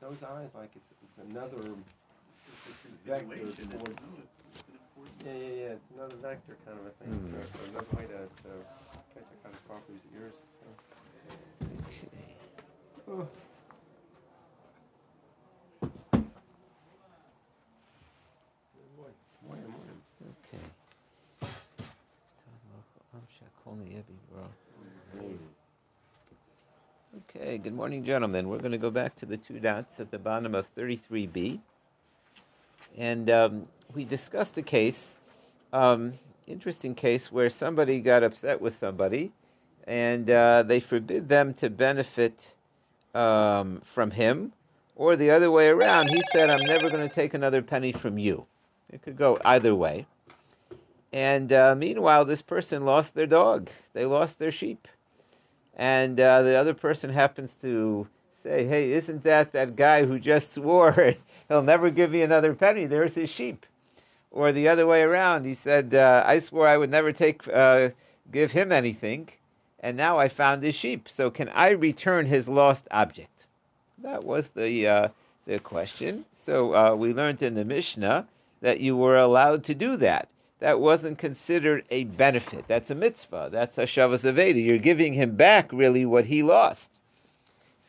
with those eyes, like it's it's another It's vector towards. no, it's, it's. Yeah, yeah, yeah. It's another vector kind of a thing. Hmm. or Another way to, to catch a kind of properties ears. So. Oh. Morning, morning. Okay. Okay, good morning, gentlemen. We're going to go back to the two dots at the bottom of 33b. And um, we discussed a case, um, interesting case, where somebody got upset with somebody and uh, they forbid them to benefit um, from him, or the other way around. He said, I'm never going to take another penny from you. It could go either way. And uh, meanwhile, this person lost their dog. They lost their sheep. And uh, the other person happens to say, Hey, isn't that that guy who just swore he'll never give me another penny? There's his sheep. Or the other way around, he said, uh, I swore I would never take, uh, give him anything, and now I found his sheep. So can I return his lost object? That was the, uh, the question. So uh, we learned in the Mishnah that you were allowed to do that. That wasn't considered a benefit. That's a mitzvah. That's a shavas aveda. You're giving him back really what he lost.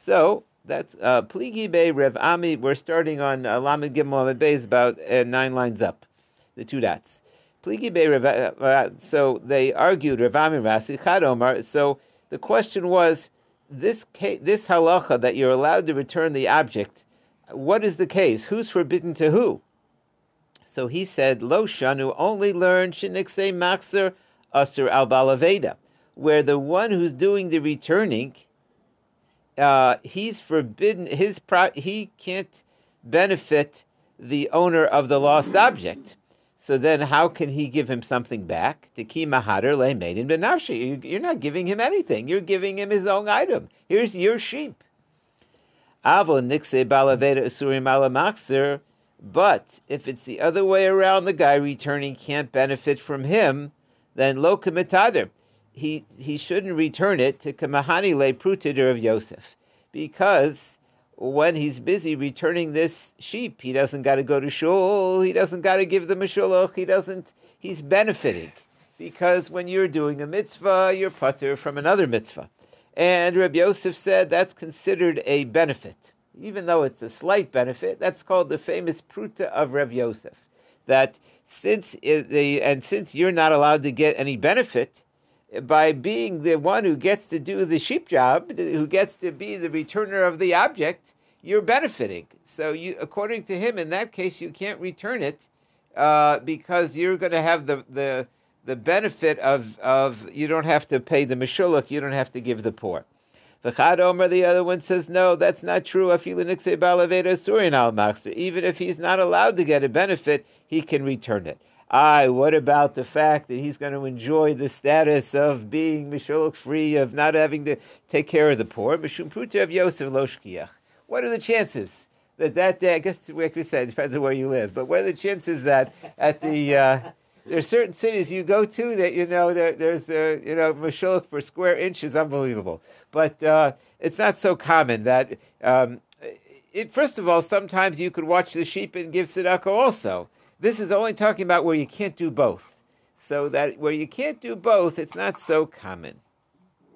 So that's uh, Pligi Bey Rev Ami. We're starting on uh, Lamed Gimel Lamed is about uh, nine lines up, the two dots. Pligi Bey Rev. Uh, so they argued Rev Ami Rasi Chad Omar. So the question was this this halacha that you're allowed to return the object. What is the case? Who's forbidden to who? So he said, Lo Shanu only learn Shinikse Maxer Asur al Balaveda, where the one who's doing the returning, uh, he's forbidden, his pro- he can't benefit the owner of the lost object. So then how can he give him something back? Tiki Mahader le made him benafshi. You're not giving him anything. You're giving him his own item. Here's your sheep. Avo nikse balaveda usurim ala. But if it's the other way around, the guy returning can't benefit from him, then lo kamitader. He he shouldn't return it to kamahani le prutider of Yosef, because when he's busy returning this sheep, he doesn't got to go to shul. He doesn't got to give them a shuluch. He doesn't. He's benefiting because when you're doing a mitzvah, you're putter from another mitzvah, and Rabbi Yosef said that's considered a benefit even though it's a slight benefit, that's called the famous pruta of Rev Yosef. That since the and since you're not allowed to get any benefit by being the one who gets to do the sheep job, who gets to be the returner of the object, you're benefiting. So you, according to him, in that case, you can't return it uh, because you're going to have the the the benefit of of you don't have to pay the mishulach, you don't have to give the poor. V'chad Omer, the other one says, no, that's not true. Even if he's not allowed to get a benefit, he can return it. Aye, what about the fact that he's going to enjoy the status of being mishulok free, of not having to take care of the poor? Mishum of Yosef loshkiach. What are the chances that that day, I guess, like we said, it depends on where you live, but what are the chances that at the, uh, there are certain cities you go to that you know there, there's the you know mashuluk per square inch is unbelievable, but uh, it's not so common that. Um, it, first of all, sometimes you could watch the sheep and give tzedakah also. This is only talking about where you can't do both. So that where you can't do both, it's not so common.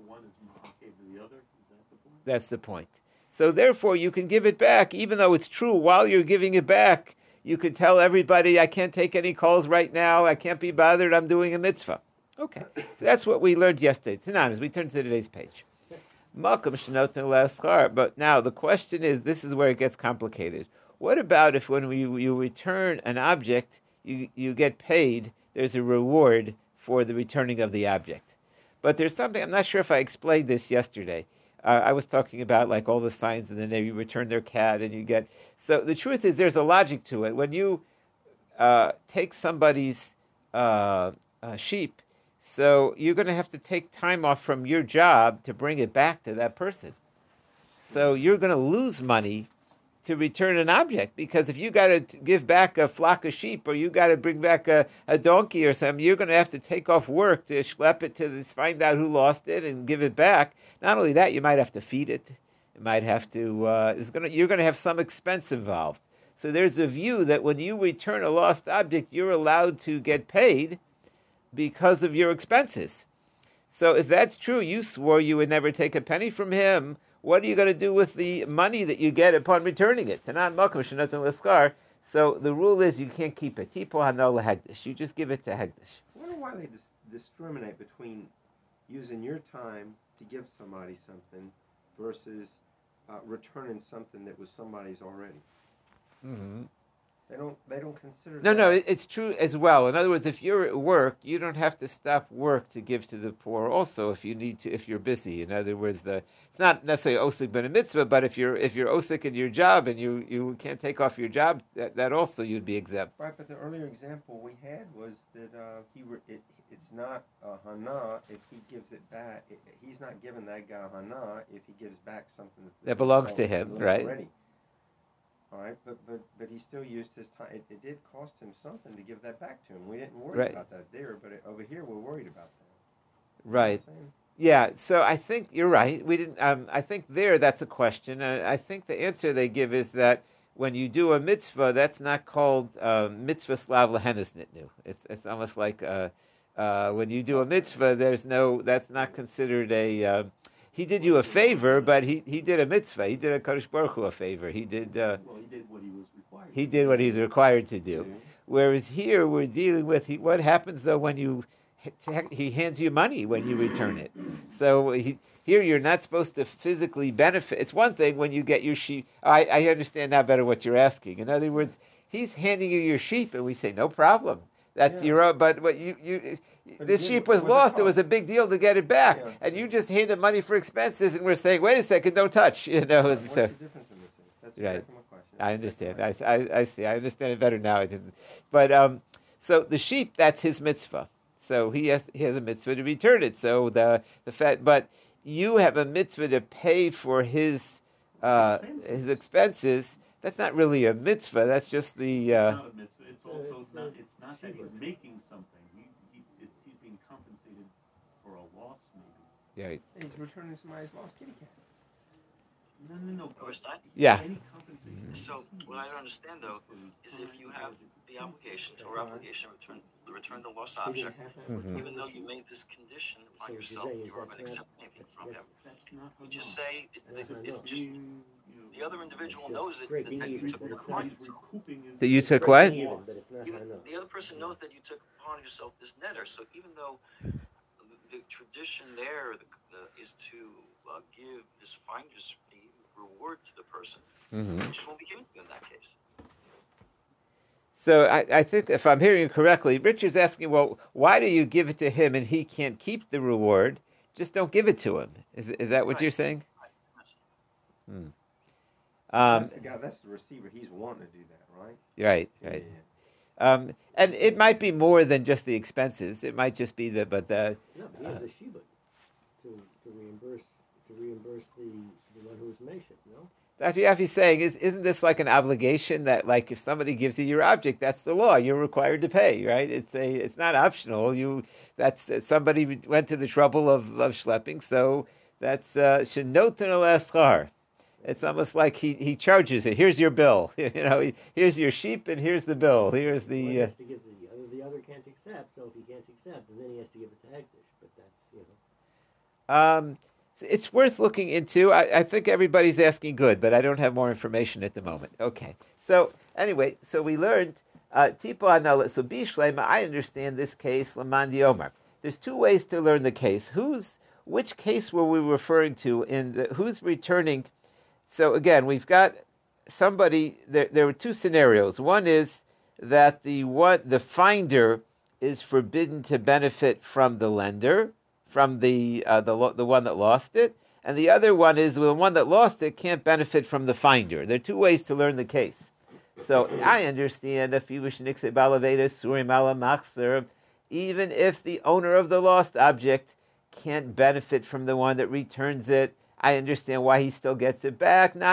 One is more than the other. Is that the point? That's the point. So therefore, you can give it back, even though it's true. While you're giving it back, you could tell everybody, I can't take any calls right now. I can't be bothered. I'm doing a mitzvah. Okay. So that's what we learned yesterday. Tanan, as we turn to today's page. Malcolm But now the question is this is where it gets complicated. What about if when we, you return an object, you, you get paid, there's a reward for the returning of the object? But there's something, I'm not sure if I explained this yesterday. Uh, I was talking about like all the signs and then they return their cat and you get. So the truth is there's a logic to it. When you uh, take somebody's uh, sheep, so you're going to have to take time off from your job to bring it back to that person. So you're going to lose money to return an object because if you got to give back a flock of sheep or you got to bring back a, a donkey or something, you're going to have to take off work to schlep it to this, find out who lost it and give it back. Not only that, you might have to feed it. It might have to. Uh, going to. You're going to have some expense involved. So there's a view that when you return a lost object, you're allowed to get paid because of your expenses. So if that's true, you swore you would never take a penny from him. What are you going to do with the money that you get upon returning it? Tanan makom shenatan leskar. So the rule is you can't keep it. Tipo hanol hegdish. You just give it to hegdish. I wonder why they dis- discriminate between using your time to give somebody something versus uh, returning something that was somebody's already. Mm-hmm. They don't. They don't consider. No, that. no, it's true as well. In other words, if you're at work, you don't have to stop work to give to the poor. Also, if you need to, if you're busy. In other words, the it's not necessarily osik ben a mitzvah, but if you're if you're osik in your job and you you can't take off your job, that, that also you'd be exempt. Right, but the earlier example we had was that uh, he re- it, it's not a hana if he gives it back. It, he's not giving that guy hana if he gives back something That belongs to him, already. Right. All right, but but but he still used his time. It, it did cost him something to give that back to him. We didn't worry Right. about that there, but it, over here we're worried about that. Right. You know what I'm saying? Yeah, so I think you're right. We didn't. Um, I think there that's a question. And I think the answer they give is that when you do a mitzvah, that's not called um, mitzvah slav lehenes nitnu. It's it's almost like uh, uh, when you do a mitzvah, there's no. That's not considered a. Uh, he did you a favor, but he, he did a mitzvah. He did a Kadosh Baruch Hu a favor. He did uh, Well, he did what he was required. he did what he's required to do. Yeah. Whereas here we're dealing with he, what happens though when you he hands you money when you return it. So he, here you're not supposed to physically benefit. It's one thing when you get your sheep. I, I understand now better what you're asking. In other words, he's handing you your sheep, and we say no problem. That's Yeah. your own. But what you you. But This it sheep was was lost. It was a big deal to get it back, Yeah. and you just handed money for expenses, and we're saying, "Wait a second, don't touch." You know, and What's so- the difference in this? That's Right. question. I understand. I, I, I see. I understand it better now. I didn't. But um, so the sheep, that's his mitzvah. So he has he has a mitzvah to return it. So the the fact, but you have a mitzvah to pay for his uh, his expenses. That's not really a mitzvah. That's just the. It's Uh, not a mitzvah. It's also it's not. It's not that he's making something. He, he it, he's being compensated for a loss, maybe. yeah, He's returning somebody's lost kitty cat. No, no, no. Oh, it's not? Yeah. So, what I don't understand though, is if you have the obligation or obligation to return, to return the lost object, have that Mhm. even though you made this condition upon So you're yourself, saying you is weren't going to accept not- anything from him. that's- That's. You just say, it, it, it's just, You- you- the other individual knows that, that, that you took but it it's upon not- he's yourself. recouping his- That you took what? even, but it's not Even, hana. the other person knows that you took upon yourself this netter, so even though the, the tradition there the, the, is to uh, give this finder's fee reward to the person, mhm. it just won't be given to you in that case. So I, I think if I'm hearing you correctly, Richard's asking, well, why do you give it to him and he can't keep the reward? Just don't give it to him. Is is that what Right. you're saying? Right. Um, that's the guy. That's the receiver. He's wanting to do that, right? right, right. Um, and it might be more than just the expenses. It might just be the, but the, No, but he has a shiba to, to reimburse, to reimburse the, the one who's mentioned, no? Dr. Yaffe's saying, is, isn't this like an obligation that, like, if somebody gives you your object, that's the law. You're required to pay, right? It's a, it's not optional. You, that's somebody went to the trouble of, of schlepping, so that's uh, It's almost like he, he charges it. Here's your bill. you know, here's your sheep, and here's the bill. Here's Well, he the. Uh, has to give the other, the other can't accept, so if he can't accept, then he has to give it to Hegdish, but that's, you know. Um, it's worth looking into. I, I think everybody's asking good, but I don't have more information at the moment. Okay. So anyway, so we learned uh. So bishlema. I understand this case lamandi omar. There's two ways to learn the case. Who's which case were we referring to? In the, who's returning? So again, we've got somebody. There, there were two scenarios. One is that the what the finder is forbidden to benefit from the lender from the uh, the the one that lost it, and the other one is the one that lost it can't benefit from the finder. There are two ways to learn the case. So I understand if you wish surim even if the owner of the lost object can't benefit from the one that returns it, I understand why he still gets it back. And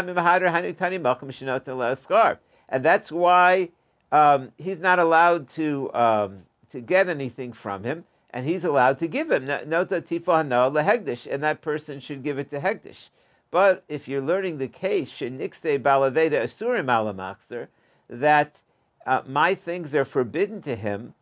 that's why um, he's not allowed to um, to get anything from him and he's allowed to give him lehegdish, and that person should give it to hegdish. But if you're learning the case, balaveda that uh, my things are forbidden to him,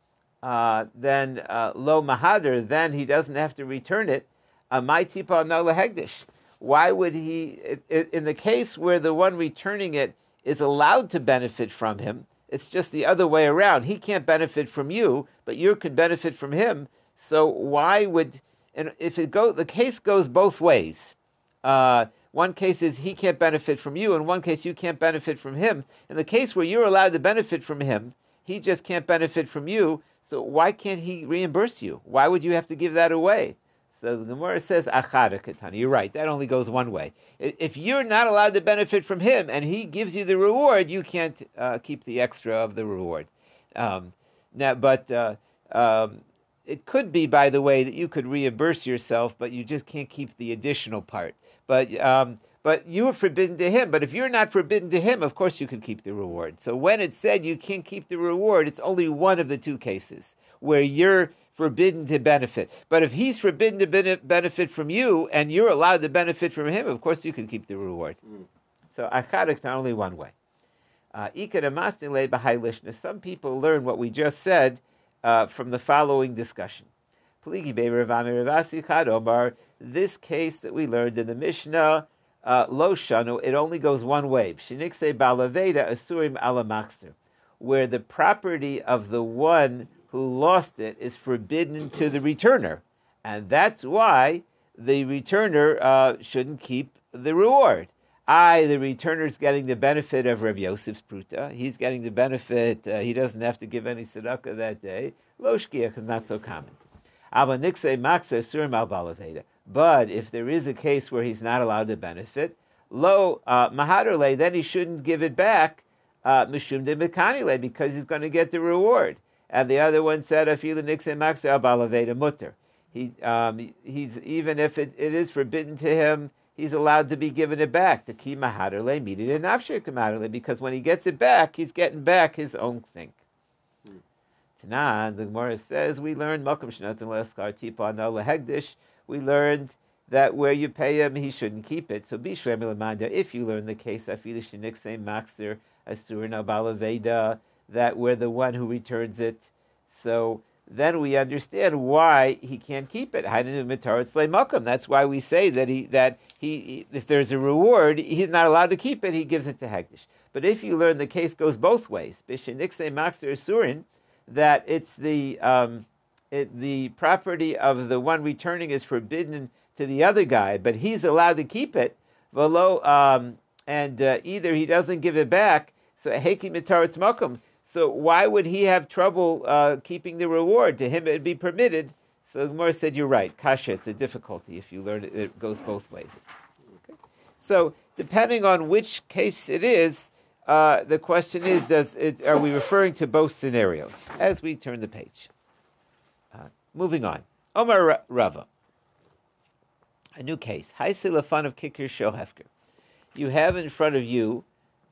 uh, then uh, lo mahader, then he doesn't have to return it. Uh, my tipa no lahegdish. Why would he? In the case where the one returning it is allowed to benefit from him, it's just the other way around. He can't benefit from you, but you could benefit from him. So why would? And if it go, the case goes both ways. Uh, one case is he can't benefit from you, and one case you can't benefit from him. In the case where you're allowed to benefit from him, he just can't benefit from you. So why can't he reimburse you? Why would you have to give that away? So the Gemara says, Achada Katani. You're right. That only goes one way. If you're not allowed to benefit from him and he gives you the reward, you can't uh, keep the extra of the reward. Um, now, but uh, um, it could be, by the way, that you could reimburse yourself, but you just can't keep the additional part. But um, but you are forbidden to him. But if you're not forbidden to him, of course you can keep the reward. So when it said you can't keep the reward, it's only one of the two cases where you're forbidden to benefit. But if he's forbidden to benefit from you and you're allowed to benefit from him, of course you can keep the reward. Mm. So achadik not only one way. Uh, some people learn what we just said uh, from the following discussion. This case that we learned in the Mishnah, uh, lo shanu, it only goes one way. balaveda asurim alamaxer, where the property of the one who lost it is forbidden to the returner. And that's why the returner uh, shouldn't keep the reward. I, the returner, is getting the benefit of Rav Yosef's pruta. He's getting the benefit. Uh, he doesn't have to give any tzedakah that day. Lo shkiach is not so common. But if there is a case where he's not allowed to benefit, lo uh, mahaderle, then he shouldn't give it back uh, mishum de because he's going to get the reward and the other one said afilu nixen maxer balaveda mutter. He um, he's even if it, it is forbidden to him, he's allowed to be given it back. The ki mahaderle needed an afshir because when he gets it back, he's getting back his own thing. Tanan, the Gemara says we learned makom shnatan leskar tipa no lehegdish. We learned that where you pay him, he shouldn't keep it. So be shlemil If you learn the case afilu shenixen maxer asur no balaveda that we're the one who returns it. So then we understand why he can't keep it. That's why we say that he that he if there's a reward, he's not allowed to keep it. He gives it to Hegdish. But if you learn the case goes both ways, that it's the um, it, the property of the one returning is forbidden to the other guy, but he's allowed to keep it. Um, and uh, either he doesn't give it back, so heki mitaritz makom. So why would he have trouble uh, keeping the reward? To him, it would be permitted. So the Gemara said, "You're right, kasha. It's a difficulty if you learn it. It goes both ways." Okay. So depending on which case it is, uh, the question is: Does it, are we referring to both scenarios? As we turn the page. Uh, moving on. Omar Rava. A new case. Haisi fun of kicker shohefker. You have in front of you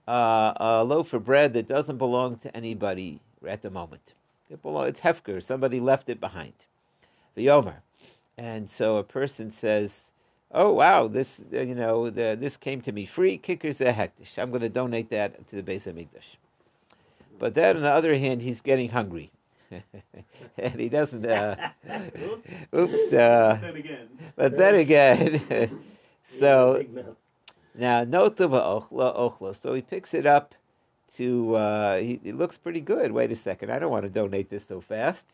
uh, a loaf of bread that doesn't belong to anybody at the moment. It belong, it's hefker. Somebody left it behind. The Yomer. And so a person says, "Oh wow, this uh, you know the, this came to me free. Kickers a hektish. I'm going to donate that to the base of Mikdash." But then on the other hand, he's getting hungry. and he doesn't. Uh, oops. Uh, then again. But then again, so now, note notava ochla ochla. So he picks it up to, uh, he, it looks pretty good. Wait a second, I don't want to donate this so fast.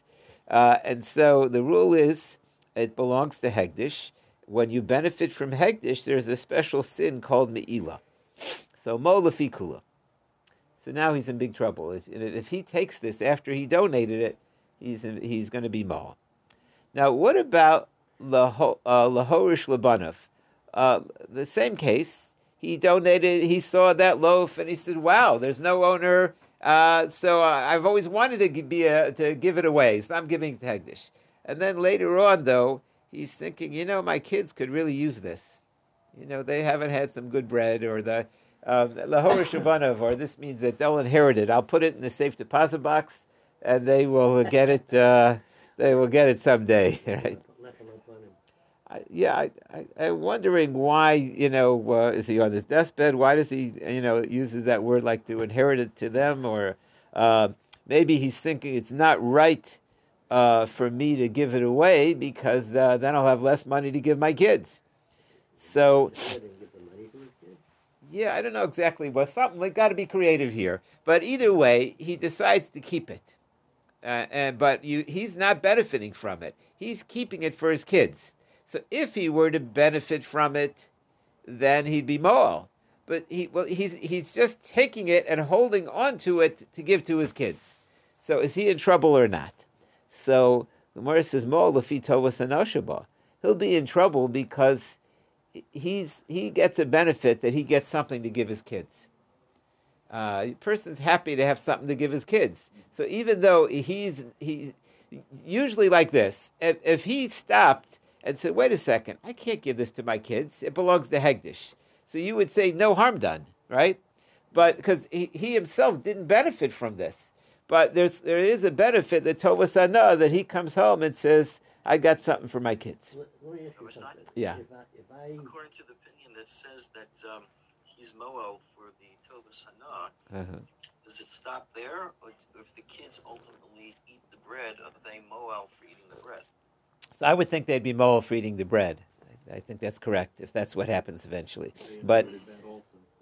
Uh, and so the rule is it belongs to Hegdish. When you benefit from Hegdish, there's a special sin called Me'ila. So Mo Lefikula. So now he's in big trouble. If, if he takes this after he donated it, he's, in, he's going to be Mo. Now, what about Lahorish uh, Labanov? Uh, the same case, he donated, he saw that loaf and he said, wow, there's no owner. Uh, so I've always wanted to be a, to give it away. So I'm giving it to Hegdish. And then later on, though, he's thinking, you know, my kids could really use this. You know, they haven't had some good bread or the um, lahora shabanav, or this means that they'll inherit it. I'll put it in a safe deposit box, and they will get it. Uh, they will get it someday, right? I, yeah, I, I, I'm wondering why, you know, uh, is he on his deathbed? Why does he, you know, uses that word like to inherit it to them? Or uh, maybe he's thinking it's not right uh, for me to give it away because uh, then I'll have less money to give my kids. So, yeah, I don't know exactly what. Something like got to be creative here. But either way, he decides to keep it. Uh, and, but you, he's not benefiting from it. He's keeping it for his kids. So if he were to benefit from it, then he'd be Moel. But he, well, he's he's just taking it and holding on to it to give to his kids. So is he in trouble or not? So Gemara says Moel lefi tovas anoshaba. He'll be in trouble because he's he gets a benefit that he gets something to give his kids. Uh, a person's happy to have something to give his kids. So even though he's he usually like this, if, if he stopped and said, "Wait a second, I can't give this to my kids. It belongs to Hegdish," so you would say no harm done, right? But because he, he himself didn't benefit from this, but there's there is a benefit that Tovasana that he comes home and says, "I got something for my kids." Let, let me ask you It was not- something. Yeah. If I, if I According to the opinion that says that um, he's Moel for the Tovas Hana, Uh-huh. does it stop there, or if the kids ultimately eat the bread, are they Moel for eating the bread? So I would think they'd be Moel for eating the bread. I, I think that's correct if that's what happens eventually. But- that.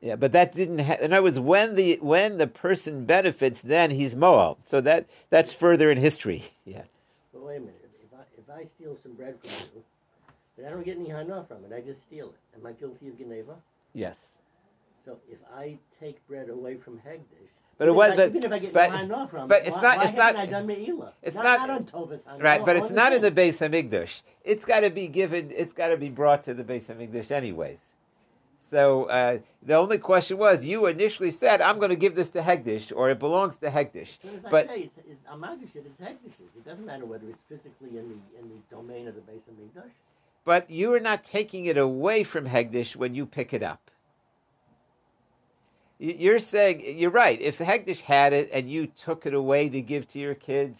Yeah, but that didn't. Ha- in other words, when the when the person benefits, then he's Moel. So that that's further in history. Yeah. But wait a minute. If, if I if I steal some bread from you, and I don't get any hana from it, I just steal it. Am I guilty of geneva? Yes. So if I take bread away from Hegdish, But it was. But, even if I get but- no hana from but it's not- it's not- haven't I done me'ila? it's not, not- not on Tovas Hana. right, but it's not in the base Hamikdash. It's got to be given. It's got to be brought to the base of Hamikdash anyways. So uh, the only question was, you initially said, "I'm going to give this to Hegdish, or it belongs to Hegdish." As as I but- say it's, it's Amagish, it's Hegdish's. It doesn't matter whether it's physically in the in the domain of the base of Mikdash. But you are not taking it away from Hegdish when you pick it up. Y- You're saying you're right. If Hegdish had it and you took it away to give to your kids,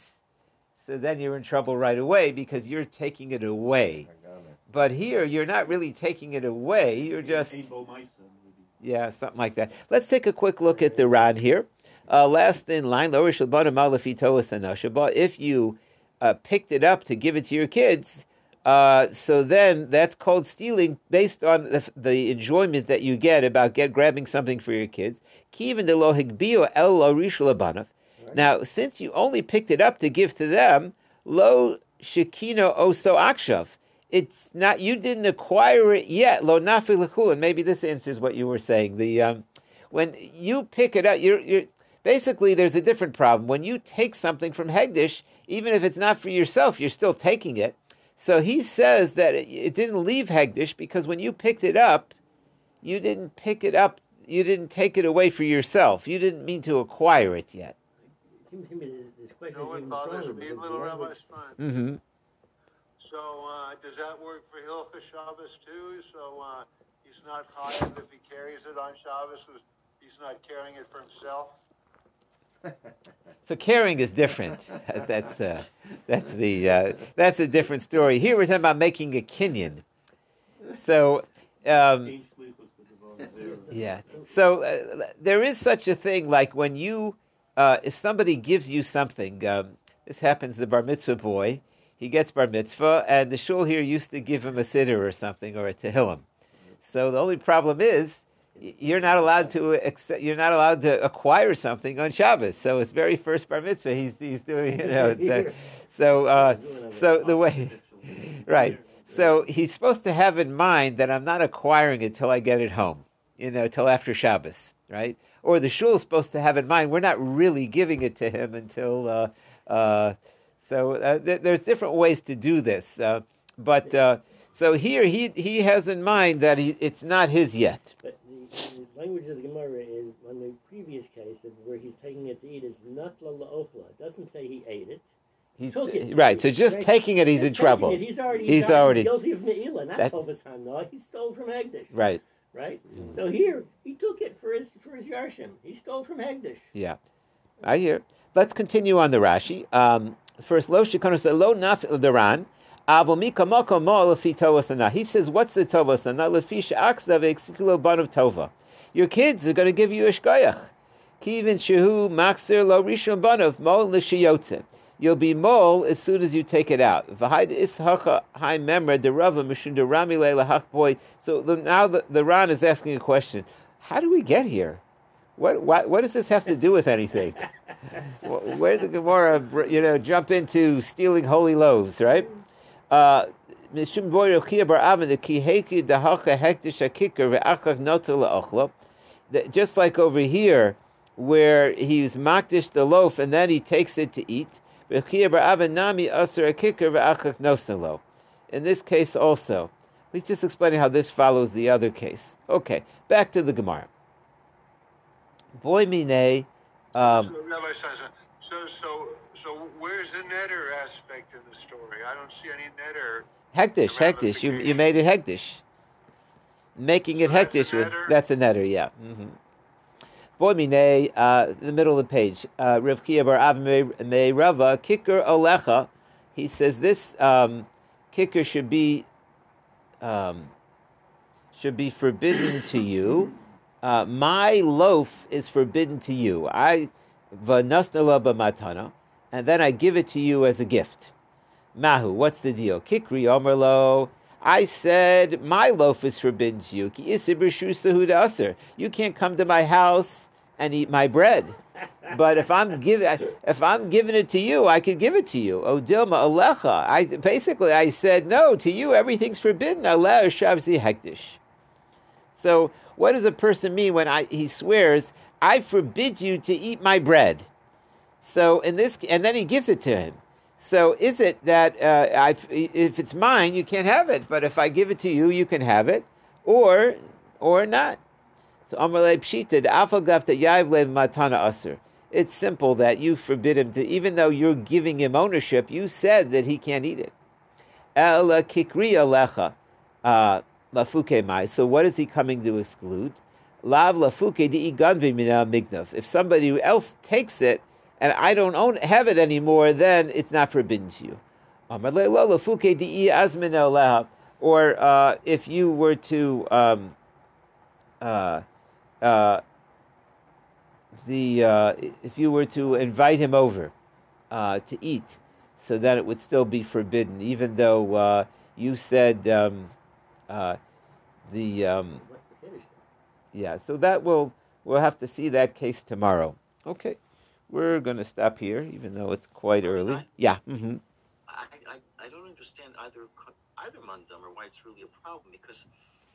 so then you're in trouble right away because you're taking it away. I got it. But here, you're not really taking it away. You're just Ein bo maisa, maybe. yeah, something like that. Let's take a quick look at the Ran here. Uh, last in line, lower shalbana malafitoas anashaba. If you uh, picked it up to give it to your kids, uh, so then that's called stealing based on the, the enjoyment that you get about get grabbing something for your kids. Kivin de lo higbio el lo rishalabanav. Now, since you only picked it up to give to them, lo shekino oso akshav. It's not you didn't acquire it yet. Lo nafi. And maybe this answers what you were saying. The um, when you pick it up, you're, you're basically there's a different problem. When you take something from Hegdish, even if it's not for yourself, you're still taking it. So he says that it, it didn't leave Hegdish because when you picked it up, you didn't pick it up. You didn't take it away for yourself. You didn't mean to acquire it yet. It seems to me this, this question You know is what even bothers stronger me, because little the Rabbi language- Stein? Mm-hmm. So, uh, does that work for Hilchah Shabbos too? So, uh, he's not chayav if he carries it on Shabbos, 'cause he's not carrying it for himself? So caring is different. that's uh, that's the uh, that's a different story. Here we're talking about making a kinyan. So um, Ein shlichus b'devar zera. yeah. So uh, there is such a thing like when you uh, if somebody gives you something. Um, this happens to the bar mitzvah boy. He gets bar mitzvah, and the shul here used to give him a siddur or something or a tehillim. So the only problem is y- you're not allowed to accept, you're not allowed to acquire something on Shabbos. So it's very first bar mitzvah he's he's doing you know. So so, uh, so the way right. So he's supposed to have in mind that I'm not acquiring it till I get it home, you know, till after Shabbos, right? Or the shul is supposed to have in mind we're not really giving it to him until. Uh, uh, so uh, th- there's different ways to do this, uh, but uh, so here he he has in mind that he, it's not his yet. The, language of the Gemara is on the previous case of where he's taking it to eat is not la ochla. It doesn't say he ate it. He, Took it. right. So just Right. taking it, he's Just in trouble. It, he's already He's he's, already- guilty of me'ila, not That- tovas. He stole from Hegdish, Right. right? So here he took it for his for his yarshim. He stole from Hegdish. Yeah, I hear. Let's continue on the Rashi. Um, first, lo shikonu said lo naf the He says, what's the tova. Your kids are going to give you a shkoyach. Kivin shehu maxir lo rishon banav mo l'shiyotze. You'll be mole as soon as you take it out. V'haid ishacha hai memra de rava mishun de rami boy. So now the, the Ran is asking a question. How do we get here? What, what, what does this have to do with anything? Where did the Gemara, you know, jump into stealing holy loaves, right? Notel Just like over here, where he's makdish the loaf and then he takes it to eat. In this case also. He's just explaining how this follows the other case. Okay, back to the Gemara. Boy um, So, so, so, where's the netter aspect in the story? I don't see any netter. Hektish, The hektish. You you made it hektish. Making it So that's a hektish with netter? that's a netter, yeah. Mm-hmm. Boy mine, uh, the middle of the page. Uh, Rav bar Av me Rava kicker olecha. He says this um, kicker should be um, should be forbidden to you. Uh, my loaf is forbidden to you. I matana, and then I give it to you as a gift. Mahu, what's the deal? Kikri Omerlo. I said my loaf is forbidden to you. You can't come to my house and eat my bread. But if I'm giving if I'm giving it to you, I can give it to you. Odilma alecha. I basically I said no to you. Everything's forbidden. Aleh shavzi hektish. So what does a person mean when I, he swears, "I forbid you to eat my bread"? So in this, and then he gives it to him. So is it that uh, I, if it's mine, you can't have it, but if I give it to you, you can have it, or or not? So Amalei Pshita, the Afagaf that Yaivlev Matana Aser. It's simple that you forbid him to, even though you're giving him ownership, you said that he can't eat it. Ela Kikri Alecha Lafuke Mai. So what is he coming to exclude? Lav Lafuke Di Ganvi Mina Mignav. If somebody else takes it, and I don't own have it anymore, then it's not forbidden to you. Or uh, if you were to um, uh, uh, the uh, if you were to invite him over uh, to eat, so that it would still be forbidden, even though uh, you said um, the um? Yeah. So that will we'll have to see that case tomorrow. Okay, we're going to stop here, even though it's quite early. Stein? Yeah. hmm I, I, I don't understand either either mundum or why it's really a problem because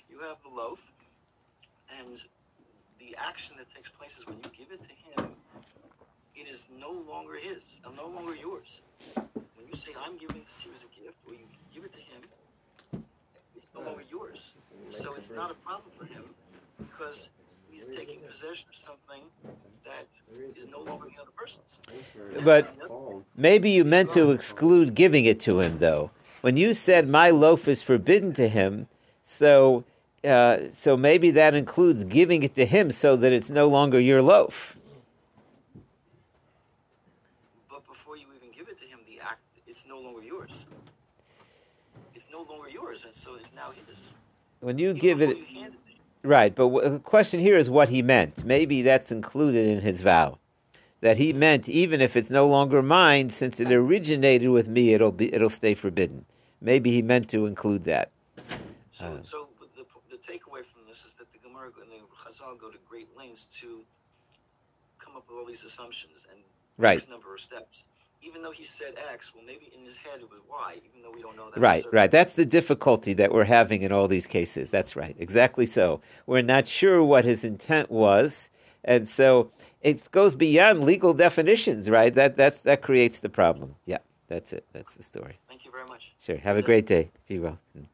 you have the loaf and the action that takes place is when you give it to him, it is no longer his and no longer yours. When you say I'm giving this to you as a gift or you give it to him, it's no longer yours. So it's not a problem for him because he's taking possession of something that is no longer the other person's. But maybe you meant to exclude giving it to him, though. When you said my loaf is forbidden to him, so uh, so maybe that includes giving it to him so that it's no longer your loaf. But before you even give it to him, the act, it's no longer yours. It's no longer yours, and so it's now his. When you Even give it, you hand it to him. Right? But w- the question here is what he meant. Maybe that's included in his vow. That he meant even if it's no longer mine, since it originated with me, it'll be it'll stay forbidden. Maybe he meant to include that. So, Uh. so the, the takeaway from this is that the Gemara and the Chazal go to great lengths to come up with all these assumptions and Right. Number of steps. Even though he said X, well, maybe in his head it was Y, even though we don't know that. Right, right. That's the difficulty that we're having in all these cases. That's right. Exactly so. We're not sure what his intent was, and so it goes beyond legal definitions, right? That that's that creates the problem. Yeah, that's it. That's the story. Thank you very much. Sure. Have a great day. Be well. Mm.